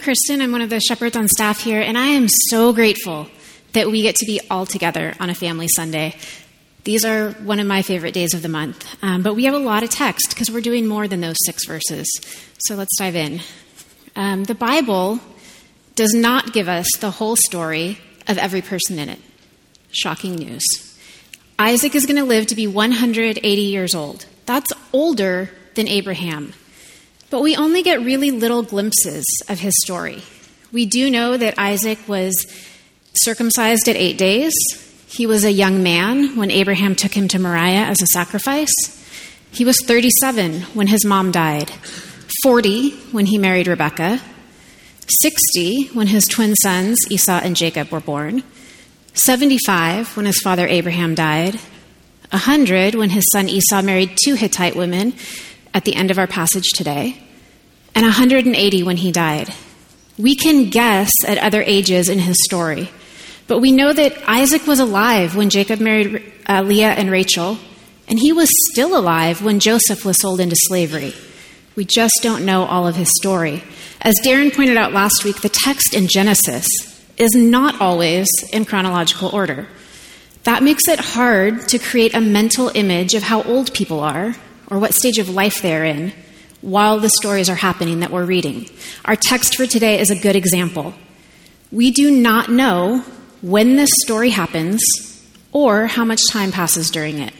Kristen. I'm one of the shepherds on staff here, and I am so grateful that we get to be all together on a family Sunday. These are one of my favorite days of the month. Um, but we have a lot of text because we're doing more than those six verses. So let's dive in. Um, the Bible does not give us the whole story of every person in it. Shocking news. Isaac is going to live to be 180 years old. That's older than Abraham. But we only get really little glimpses of his story. We do know that Isaac was circumcised at eight days. He was a young man when Abraham took him to Moriah as a sacrifice. He was 37 when his mom died, 40 when he married Rebekah, 60 when his twin sons Esau and Jacob were born, 75 when his father Abraham died, 100 when his son Esau married two Hittite women at the end of our passage today, and 180 when he died. We can guess at other ages in his story, but we know that Isaac was alive when Jacob married uh, Leah and Rachel, and he was still alive when Joseph was sold into slavery. We just don't know all of his story. As Darren pointed out last week, the text in Genesis is not always in chronological order. That makes it hard to create a mental image of how old people are or what stage of life they're in while the stories are happening that we're reading. Our text for today is a good example. We do not know when this story happens or how much time passes during it.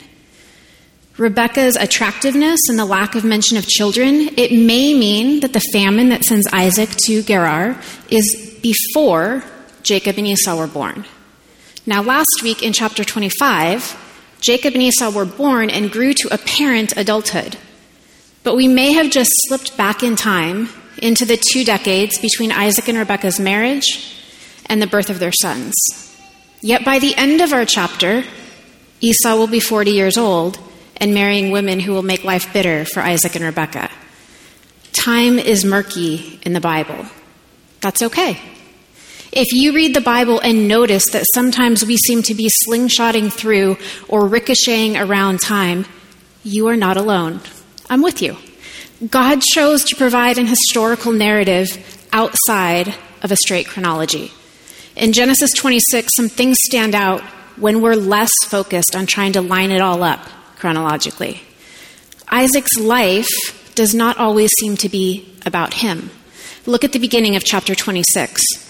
Rebekah's attractiveness and the lack of mention of children, it may mean that the famine that sends Isaac to Gerar is before Jacob and Esau were born. Now, last week in chapter 25, Jacob and Esau were born and grew to apparent adulthood. But we may have just slipped back in time into the two decades between Isaac and Rebekah's marriage and the birth of their sons. Yet by the end of our chapter, Esau will be 40 years old and marrying women who will make life bitter for Isaac and Rebekah. Time is murky in the Bible. That's okay. If you read the Bible and notice that sometimes we seem to be slingshotting through or ricocheting around time, you are not alone. I'm with you. God chose to provide an historical narrative outside of a straight chronology. In Genesis 26, some things stand out when we're less focused on trying to line it all up chronologically. Isaac's life does not always seem to be about him. Look at the beginning of chapter 26.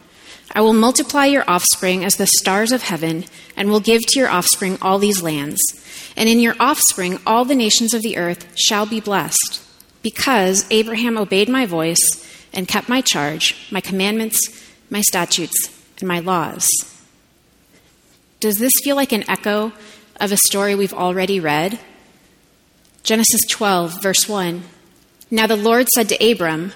I will multiply your offspring as the stars of heaven, and will give to your offspring all these lands. And in your offspring all the nations of the earth shall be blessed, because Abraham obeyed my voice and kept my charge, my commandments, my statutes, and my laws. Does this feel like an echo of a story we've already read? Genesis 12, verse 1. Now the Lord said to Abram,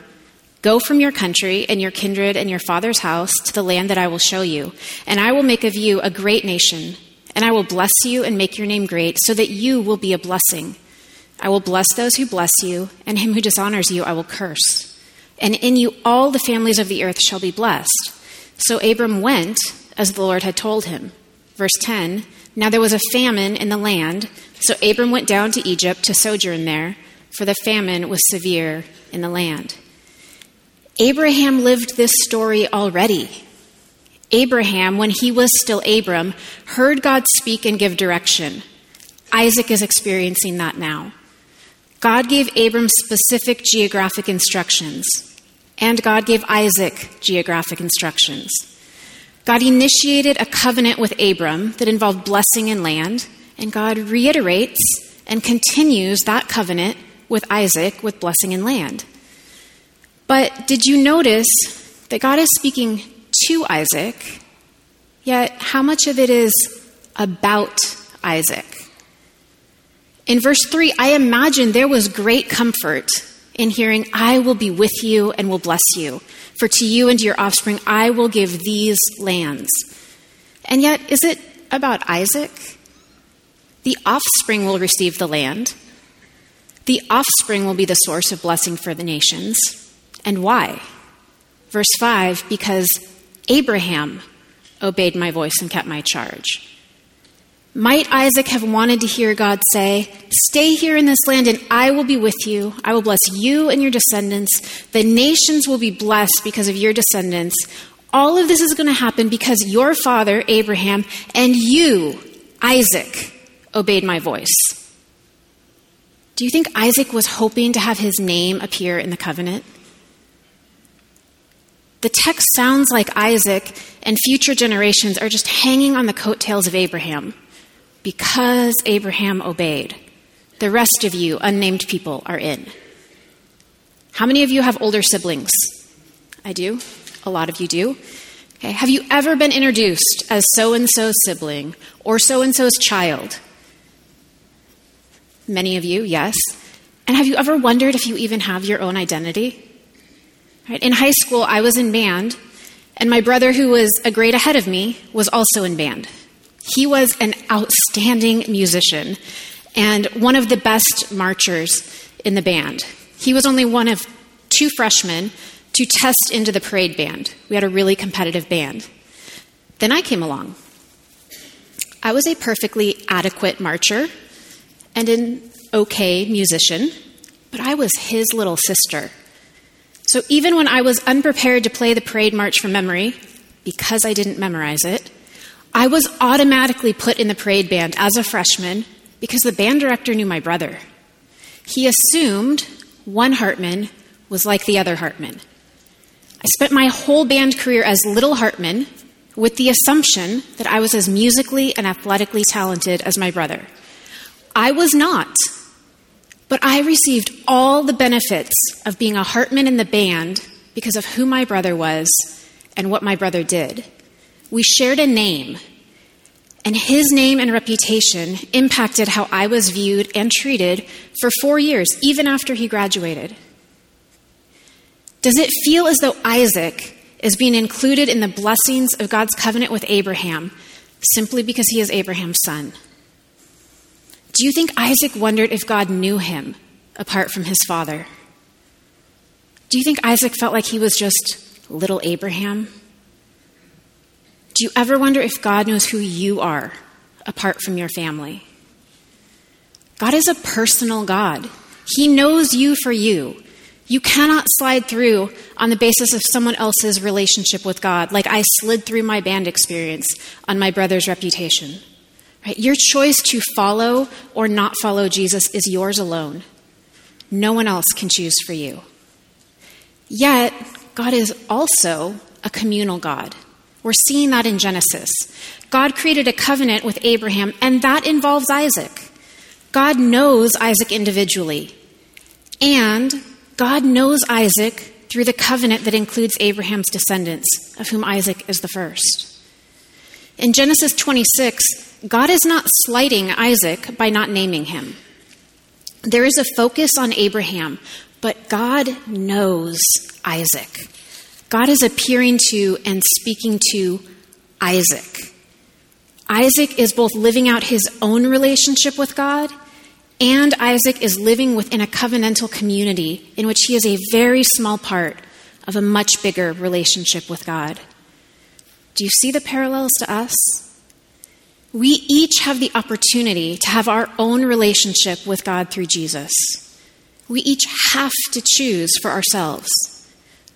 Go from your country and your kindred and your father's house to the land that I will show you, and I will make of you a great nation, and I will bless you and make your name great, so that you will be a blessing. I will bless those who bless you, and him who dishonors you I will curse. And in you all the families of the earth shall be blessed. So Abram went as the Lord had told him. Verse 10 Now there was a famine in the land, so Abram went down to Egypt to sojourn there, for the famine was severe in the land. Abraham lived this story already. Abraham, when he was still Abram, heard God speak and give direction. Isaac is experiencing that now. God gave Abram specific geographic instructions, and God gave Isaac geographic instructions. God initiated a covenant with Abram that involved blessing and land, and God reiterates and continues that covenant with Isaac with blessing and land. But did you notice that God is speaking to Isaac, yet how much of it is about Isaac? In verse 3, I imagine there was great comfort in hearing, I will be with you and will bless you. For to you and to your offspring I will give these lands. And yet, is it about Isaac? The offspring will receive the land. The offspring will be the source of blessing for the nations. And why? Verse 5 because Abraham obeyed my voice and kept my charge. Might Isaac have wanted to hear God say, Stay here in this land and I will be with you. I will bless you and your descendants. The nations will be blessed because of your descendants. All of this is going to happen because your father, Abraham, and you, Isaac, obeyed my voice. Do you think Isaac was hoping to have his name appear in the covenant? The text sounds like Isaac and future generations are just hanging on the coattails of Abraham because Abraham obeyed. The rest of you, unnamed people, are in. How many of you have older siblings? I do. A lot of you do. Okay. Have you ever been introduced as so and so's sibling or so and so's child? Many of you, yes. And have you ever wondered if you even have your own identity? Right. In high school, I was in band, and my brother, who was a grade ahead of me, was also in band. He was an outstanding musician and one of the best marchers in the band. He was only one of two freshmen to test into the parade band. We had a really competitive band. Then I came along. I was a perfectly adequate marcher and an okay musician, but I was his little sister. So even when I was unprepared to play the parade march from memory, because I didn't memorize it, I was automatically put in the parade band as a freshman because the band director knew my brother. He assumed one Hartman was like the other Hartman. I spent my whole band career as Little Hartman with the assumption that I was as musically and athletically talented as my brother. I was not, but I received all the benefits of being a Hartman in the band because of who my brother was and what my brother did. We shared a name, and his name and reputation impacted how I was viewed and treated for four years, even after he graduated. Does it feel as though Isaac is being included in the blessings of God's covenant with Abraham simply because he is Abraham's son? Do you think Isaac wondered if God knew him apart from his father? Do you think Isaac felt like he was just little Abraham? Do you ever wonder if God knows who you are apart from your family? God is a personal God. He knows you for you. You cannot slide through on the basis of someone else's relationship with God, like I slid through my band experience on my brother's reputation. Right? Your choice to follow or not follow Jesus is yours alone. No one else can choose for you. Yet, God is also a communal God. We're seeing that in Genesis. God created a covenant with Abraham, and that involves Isaac. God knows Isaac individually, and God knows Isaac through the covenant that includes Abraham's descendants, of whom Isaac is the first. In Genesis 26, God is not slighting Isaac by not naming him. There is a focus on Abraham, but God knows Isaac. God is appearing to and speaking to Isaac. Isaac is both living out his own relationship with God, and Isaac is living within a covenantal community in which he is a very small part of a much bigger relationship with God. Do you see the parallels to us? We each have the opportunity to have our own relationship with God through Jesus. We each have to choose for ourselves.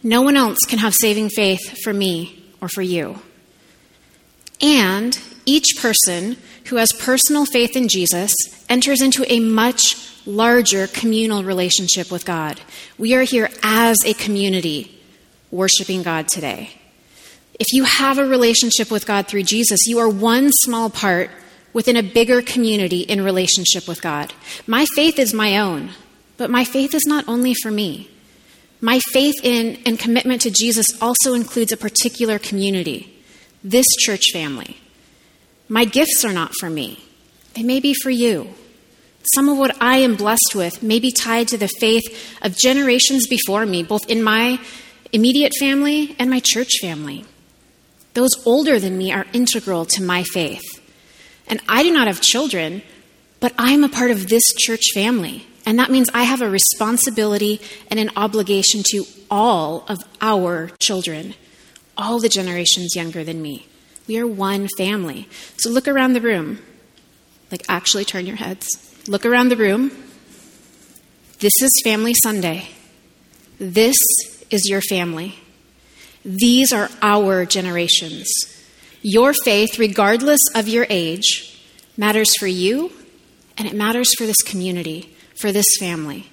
No one else can have saving faith for me or for you. And each person who has personal faith in Jesus enters into a much larger communal relationship with God. We are here as a community worshiping God today. If you have a relationship with God through Jesus, you are one small part within a bigger community in relationship with God. My faith is my own, but my faith is not only for me. My faith in and commitment to Jesus also includes a particular community, this church family. My gifts are not for me, they may be for you. Some of what I am blessed with may be tied to the faith of generations before me, both in my immediate family and my church family. Those older than me are integral to my faith. And I do not have children, but I am a part of this church family. And that means I have a responsibility and an obligation to all of our children, all the generations younger than me. We are one family. So look around the room. Like, actually turn your heads. Look around the room. This is Family Sunday. This is your family. These are our generations. Your faith, regardless of your age, matters for you and it matters for this community, for this family.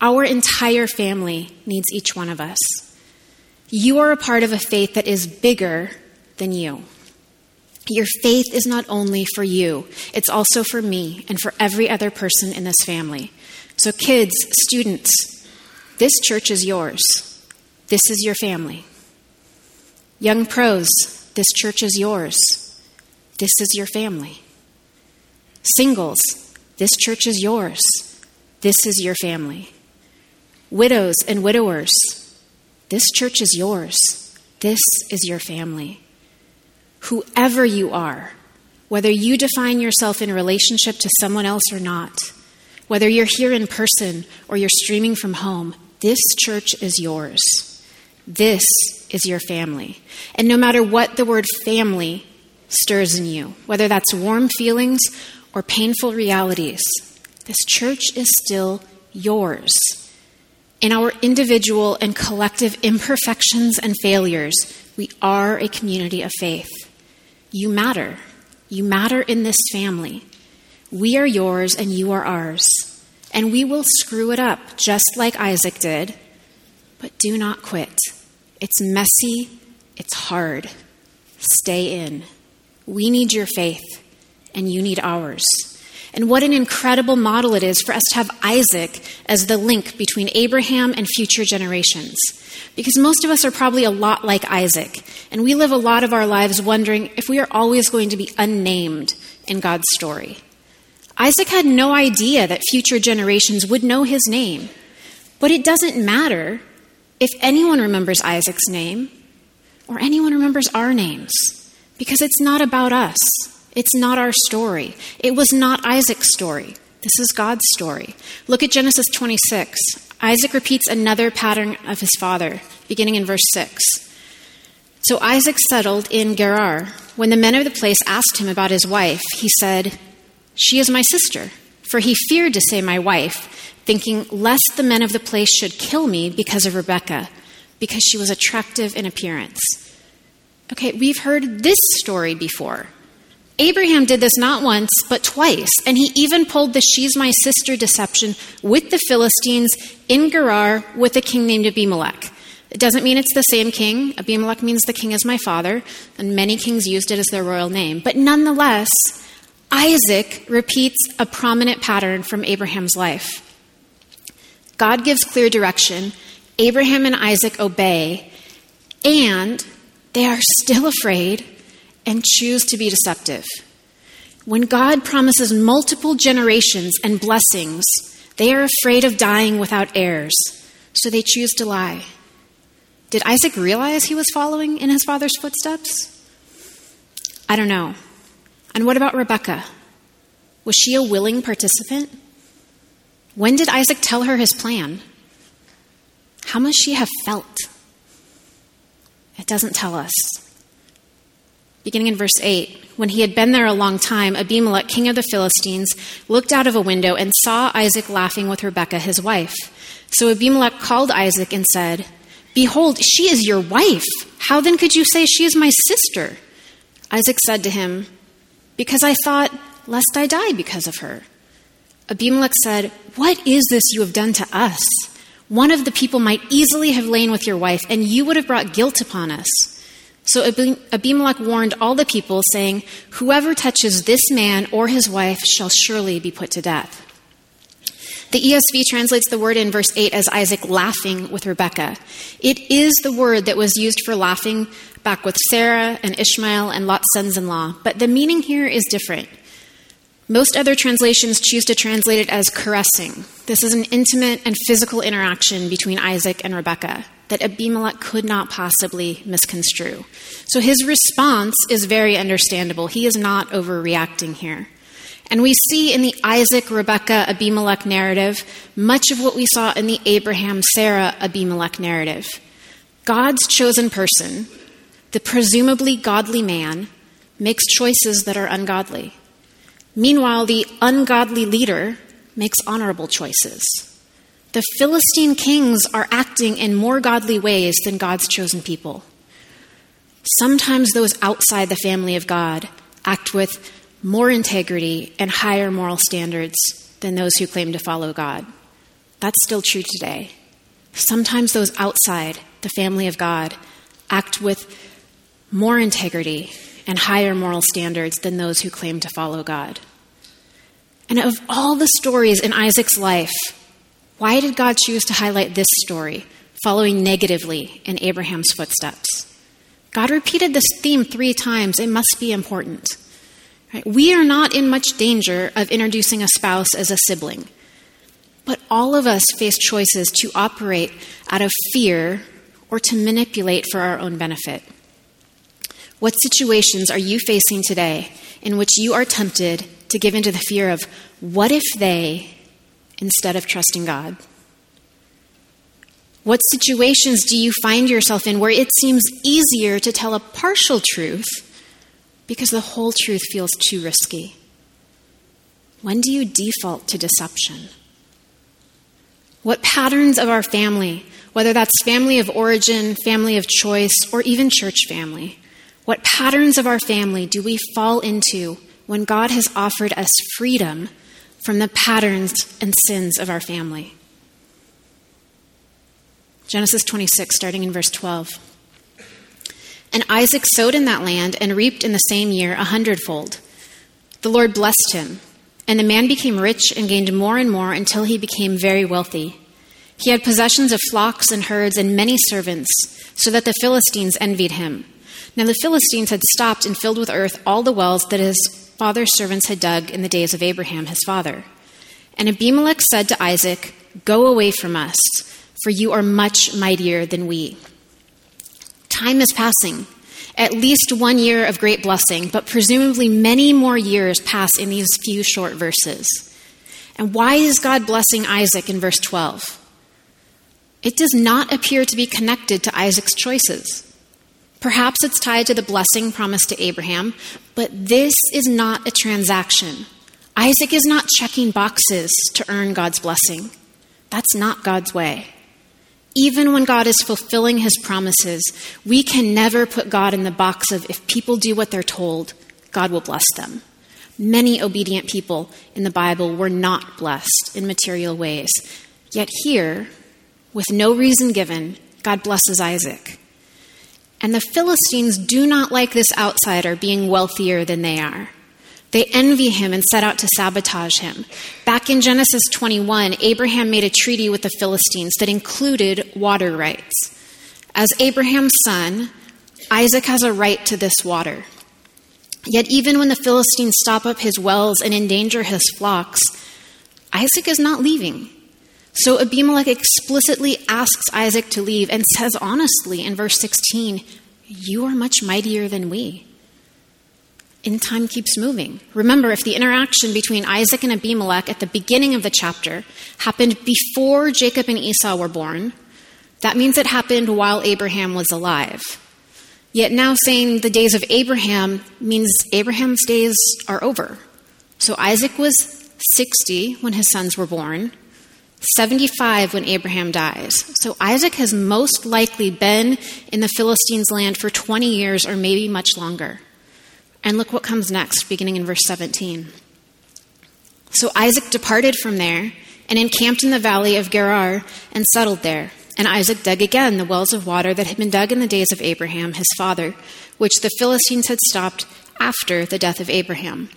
Our entire family needs each one of us. You are a part of a faith that is bigger than you. Your faith is not only for you, it's also for me and for every other person in this family. So, kids, students, this church is yours. This is your family. Young pros, this church is yours. This is your family. Singles, this church is yours. This is your family. Widows and widowers, this church is yours. This is your family. Whoever you are, whether you define yourself in relationship to someone else or not, whether you're here in person or you're streaming from home, this church is yours. This is your family. And no matter what the word family stirs in you, whether that's warm feelings or painful realities, this church is still yours. In our individual and collective imperfections and failures, we are a community of faith. You matter. You matter in this family. We are yours and you are ours. And we will screw it up just like Isaac did. But do not quit. It's messy, it's hard. Stay in. We need your faith, and you need ours. And what an incredible model it is for us to have Isaac as the link between Abraham and future generations. Because most of us are probably a lot like Isaac, and we live a lot of our lives wondering if we are always going to be unnamed in God's story. Isaac had no idea that future generations would know his name. But it doesn't matter if anyone remembers Isaac's name or anyone remembers our names, because it's not about us. It's not our story. It was not Isaac's story. This is God's story. Look at Genesis 26. Isaac repeats another pattern of his father, beginning in verse 6. So Isaac settled in Gerar. When the men of the place asked him about his wife, he said, She is my sister. For he feared to say my wife, thinking, lest the men of the place should kill me because of Rebekah, because she was attractive in appearance. Okay, we've heard this story before. Abraham did this not once, but twice, and he even pulled the she's my sister deception with the Philistines in Gerar with a king named Abimelech. It doesn't mean it's the same king. Abimelech means the king is my father, and many kings used it as their royal name. But nonetheless, Isaac repeats a prominent pattern from Abraham's life. God gives clear direction, Abraham and Isaac obey, and they are still afraid and choose to be deceptive. When God promises multiple generations and blessings, they are afraid of dying without heirs, so they choose to lie. Did Isaac realize he was following in his father's footsteps? I don't know. And what about Rebekah? Was she a willing participant? When did Isaac tell her his plan? How must she have felt? It doesn't tell us. Beginning in verse 8, when he had been there a long time, Abimelech, king of the Philistines, looked out of a window and saw Isaac laughing with Rebekah, his wife. So Abimelech called Isaac and said, Behold, she is your wife. How then could you say she is my sister? Isaac said to him, Because I thought, lest I die because of her. Abimelech said, What is this you have done to us? One of the people might easily have lain with your wife, and you would have brought guilt upon us. So Abimelech warned all the people, saying, Whoever touches this man or his wife shall surely be put to death. The ESV translates the word in verse 8 as Isaac laughing with Rebekah. It is the word that was used for laughing back with Sarah and Ishmael and Lot's sons in law, but the meaning here is different. Most other translations choose to translate it as caressing. This is an intimate and physical interaction between Isaac and Rebekah. that Abimelech could not possibly misconstrue. So his response is very understandable. He is not overreacting here. And we see in the Isaac, Rebekah, Abimelech narrative much of what we saw in the Abraham, Sarah, Abimelech narrative. God's chosen person, the presumably godly man, makes choices that are ungodly. Meanwhile, the ungodly leader makes honorable choices. The Philistine kings are acting in more godly ways than God's chosen people. Sometimes those outside the family of God act with more integrity and higher moral standards than those who claim to follow God. That's still true today. Sometimes those outside the family of God act with more integrity and higher moral standards than those who claim to follow God. And of all the stories in Isaac's life, why did God choose to highlight this story, following negatively in Abraham's footsteps? God repeated this theme three times. It must be important. Right? We are not in much danger of introducing a spouse as a sibling, but all of us face choices to operate out of fear or to manipulate for our own benefit. What situations are you facing today in which you are tempted to give into the fear of what if they instead of trusting God? What situations do you find yourself in where it seems easier to tell a partial truth because the whole truth feels too risky? When do you default to deception? What patterns of our family, whether that's family of origin, family of choice, or even church family, what patterns of our family do we fall into when God has offered us freedom from the patterns and sins of our family? Genesis 26, starting in verse 12. And Isaac sowed in that land and reaped in the same year a hundredfold. The Lord blessed him, and the man became rich and gained more and more until he became very wealthy. He had possessions of flocks and herds and many servants, so that the Philistines envied him. Now the Philistines had stopped and filled with earth all the wells that his father's servants had dug in the days of Abraham his father. And Abimelech said to Isaac, Go away from us, for you are much mightier than we. Time is passing. At least one year of great blessing, but presumably many more years pass in these few short verses. And why is God blessing Isaac in verse 12? It does not appear to be connected to Isaac's choices. Perhaps it's tied to the blessing promised to Abraham, but this is not a transaction. Isaac is not checking boxes to earn God's blessing. That's not God's way. Even when God is fulfilling his promises, we can never put God in the box of if people do what they're told, God will bless them. Many obedient people in the Bible were not blessed in material ways. Yet here, with no reason given, God blesses Isaac. And the Philistines do not like this outsider being wealthier than they are. They envy him and set out to sabotage him. Back in Genesis 21, Abraham made a treaty with the Philistines that included water rights. As Abraham's son, Isaac has a right to this water. Yet, even when the Philistines stop up his wells and endanger his flocks, Isaac is not leaving. So Abimelech explicitly asks Isaac to leave and says honestly in verse 16, You are much mightier than we. And time keeps moving. Remember, if the interaction between Isaac and Abimelech at the beginning of the chapter happened before Jacob and Esau were born, that means it happened while Abraham was alive. Yet now saying the days of Abraham means Abraham's days are over. So Isaac was 60 when his sons were born, 75 when Abraham dies. So Isaac has most likely been in the Philistines' land for 20 years or maybe much longer. And look what comes next, beginning in verse 17. So Isaac departed from there and encamped in the valley of Gerar and settled there. And Isaac dug again the wells of water that had been dug in the days of Abraham, his father, which the Philistines had stopped after the death of Abraham.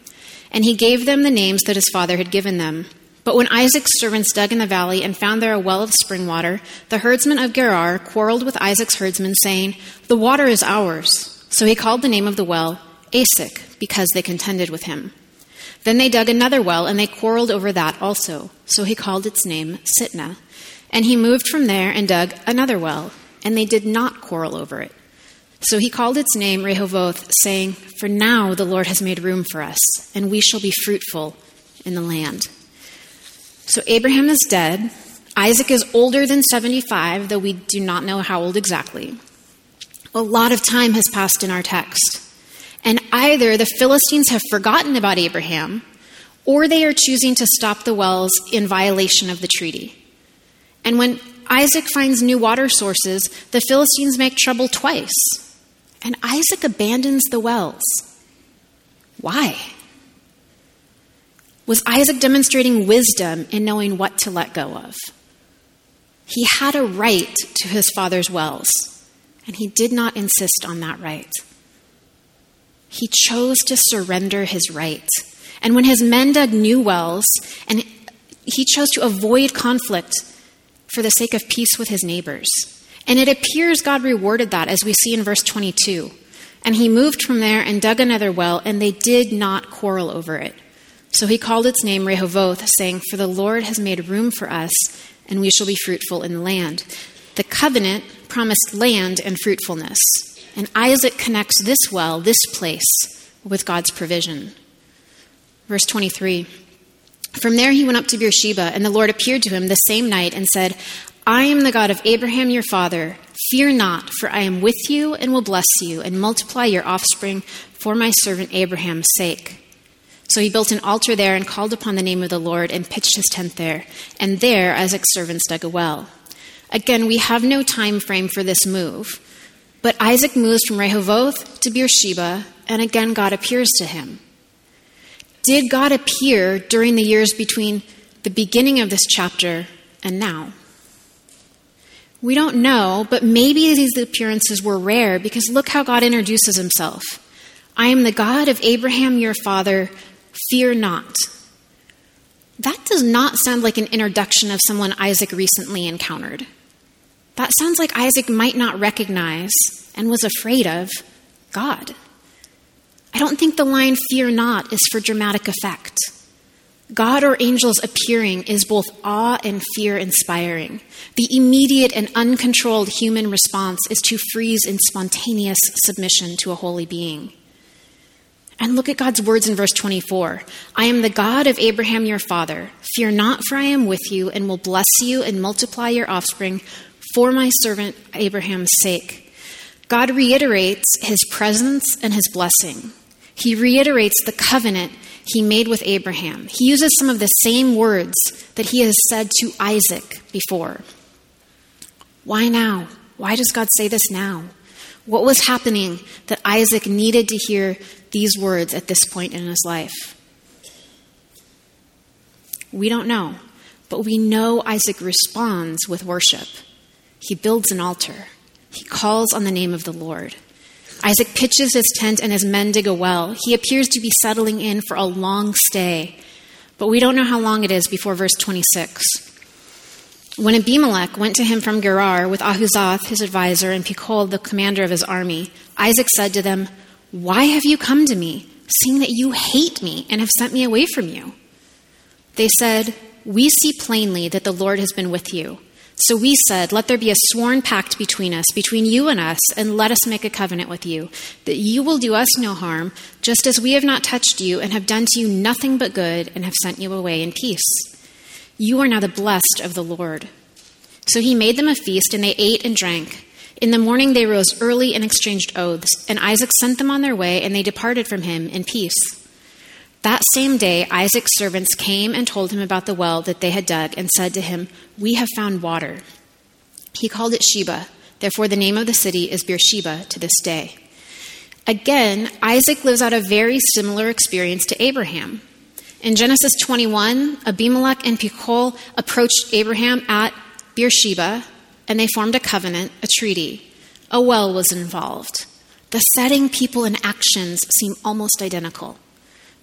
And he gave them the names that his father had given them. But when Isaac's servants dug in the valley and found there a well of spring water, the herdsmen of Gerar quarreled with Isaac's herdsmen, saying, The water is ours. So he called the name of the well Esek, because they contended with him. Then they dug another well, and they quarreled over that also. So he called its name Sitnah. And he moved from there and dug another well. and they did not quarrel over it. So he called its name Rehoboth, saying, For now the Lord has made room for us, and we shall be fruitful in the land. So Abraham is dead. Isaac is older than 75, though we do not know how old exactly. A lot of time has passed in our text. And either the Philistines have forgotten about Abraham, or they are choosing to stop the wells in violation of the treaty. And when Isaac finds new water sources, the Philistines make trouble twice. And Isaac abandons the wells. Why? Was Isaac demonstrating wisdom in knowing what to let go of? He had a right to his father's wells, and he did not insist on that right. He chose to surrender his right. And when his men dug new wells, and he chose to avoid conflict for the sake of peace with his neighbors. And it appears God rewarded that, as we see in verse 22. And he moved from there and dug another well, and they did not quarrel over it. So he called its name Rehoboth, saying, For the Lord has made room for us, and we shall be fruitful in the land. The covenant promised land and fruitfulness. And Isaac connects this well, this place, with God's provision. Verse 23 From there he went up to Beersheba, and the Lord appeared to him the same night and said, I am the God of Abraham your father. Fear not, for I am with you and will bless you and multiply your offspring for my servant Abraham's sake. So he built an altar there and called upon the name of the Lord and pitched his tent there. And there Isaac's servants dug a well. Again, we have no time frame for this move. But Isaac moves from Rehoboth to Beersheba, and again God appears to him. Did God appear during the years between the beginning of this chapter and now? We don't know, but maybe these appearances were rare because look how God introduces himself. I am the God of Abraham your father, fear not. That does not sound like an introduction of someone Isaac recently encountered. That sounds like Isaac might not recognize and was afraid of God. I don't think the line fear not is for dramatic effect. God or angels appearing is both awe and fear inspiring. The immediate and uncontrolled human response is to freeze in spontaneous submission to a holy being. And look at God's words in verse 24 I am the God of Abraham your father. Fear not, for I am with you, and will bless you and multiply your offspring for my servant Abraham's sake. God reiterates his presence and his blessing. He reiterates the covenant he made with Abraham. He uses some of the same words that he has said to Isaac before. Why now? Why does God say this now? What was happening that Isaac needed to hear these words at this point in his life? We don't know, but we know Isaac responds with worship. He builds an altar, he calls on the name of the Lord. Isaac pitches his tent and his men dig a well. He appears to be settling in for a long stay, but we don't know how long it is before verse 26. When Abimelech went to him from Gerar with Ahuzath, his advisor, and Phicol, the commander of his army, Isaac said to them, Why have you come to me, seeing that you hate me and have sent me away from you? They said, We see plainly that the Lord has been with you. So we said, Let there be a sworn pact between us, between you and us, and let us make a covenant with you, that you will do us no harm, just as we have not touched you and have done to you nothing but good and have sent you away in peace. You are now the blessed of the Lord. So he made them a feast, and they ate and drank. In the morning they rose early and exchanged oaths, and Isaac sent them on their way, and they departed from him in peace. That same day, Isaac's servants came and told him about the well that they had dug and said to him, We have found water. He called it Shibah. Therefore, the name of the city is Beersheba to this day. Again, Isaac lives out a very similar experience to Abraham. In Genesis 21, Abimelech and Phicol approached Abraham at Beersheba, and they formed a covenant, a treaty. A well was involved. The setting, people, and actions seem almost identical.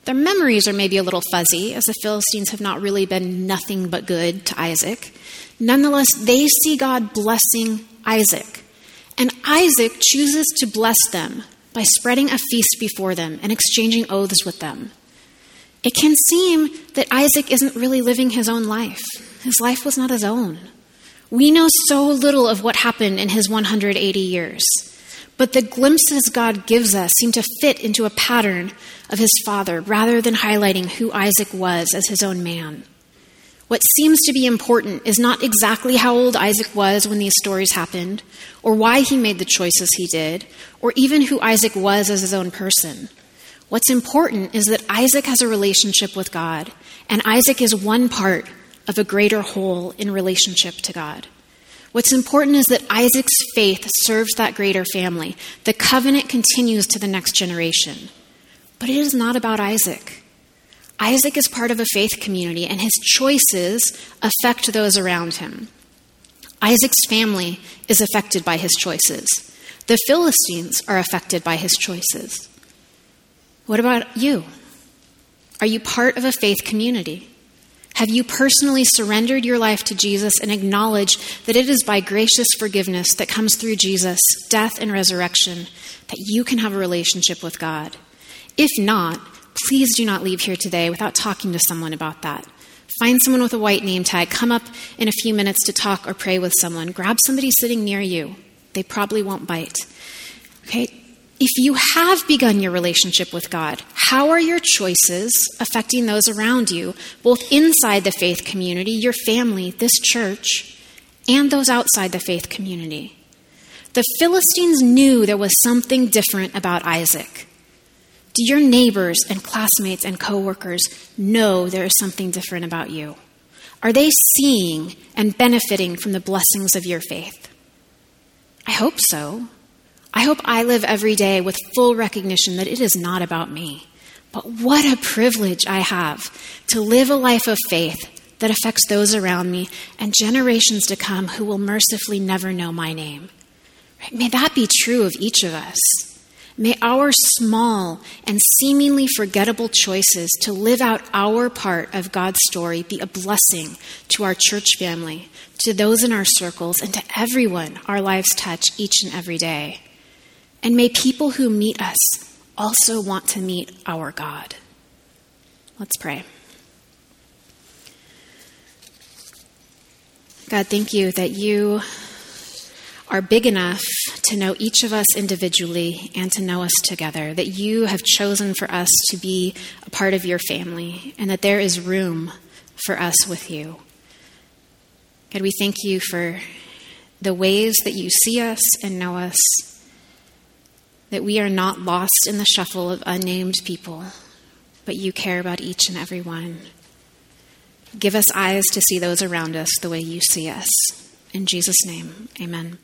Their memories are maybe a little fuzzy, as the Philistines have not really been nothing but good to Isaac. Nonetheless, they see God blessing Isaac. And Isaac chooses to bless them by spreading a feast before them and exchanging oaths with them. It can seem that Isaac isn't really living his own life. His life was not his own. We know so little of what happened in his 180 years, but the glimpses God gives us seem to fit into a pattern of his father rather than highlighting who Isaac was as his own man. What seems to be important is not exactly how old Isaac was when these stories happened, or why he made the choices he did, or even who Isaac was as his own person. What's important is that Isaac has a relationship with God, and Isaac is one part of a greater whole in relationship to God. What's important is that Isaac's faith serves that greater family. The covenant continues to the next generation. But it is not about Isaac. Isaac is part of a faith community, and his choices affect those around him. Isaac's family is affected by his choices. The Philistines are affected by his choices. What about you? Are you part of a faith community? Have you personally surrendered your life to Jesus and acknowledged that it is by gracious forgiveness that comes through Jesus' death and resurrection that you can have a relationship with God? If not, please do not leave here today without talking to someone about that. Find someone with a white name tag. Come up in a few minutes to talk or pray with someone. Grab somebody sitting near you. They probably won't bite. Okay? If you have begun your relationship with God, how are your choices affecting those around you, both inside the faith community, your family, this church, and those outside the faith community? The Philistines knew there was something different about Isaac. Do your neighbors and classmates and coworkers know there is something different about you? Are they seeing and benefiting from the blessings of your faith? I hope so. I hope I live every day with full recognition that it is not about me. But what a privilege I have to live a life of faith that affects those around me and generations to come who will mercifully never know my name. May that be true of each of us. May our small and seemingly forgettable choices to live out our part of God's story be a blessing to our church family, to those in our circles, and to everyone our lives touch each and every day. And may people who meet us also want to meet our God. Let's pray. God, thank you that you are big enough to know each of us individually and to know us together, that you have chosen for us to be a part of your family, and that there is room for us with you. God, we thank you for the ways that you see us and know us, that we are not lost in the shuffle of unnamed people, but you care about each and every one. Give us eyes to see those around us the way you see us. In Jesus' name, amen.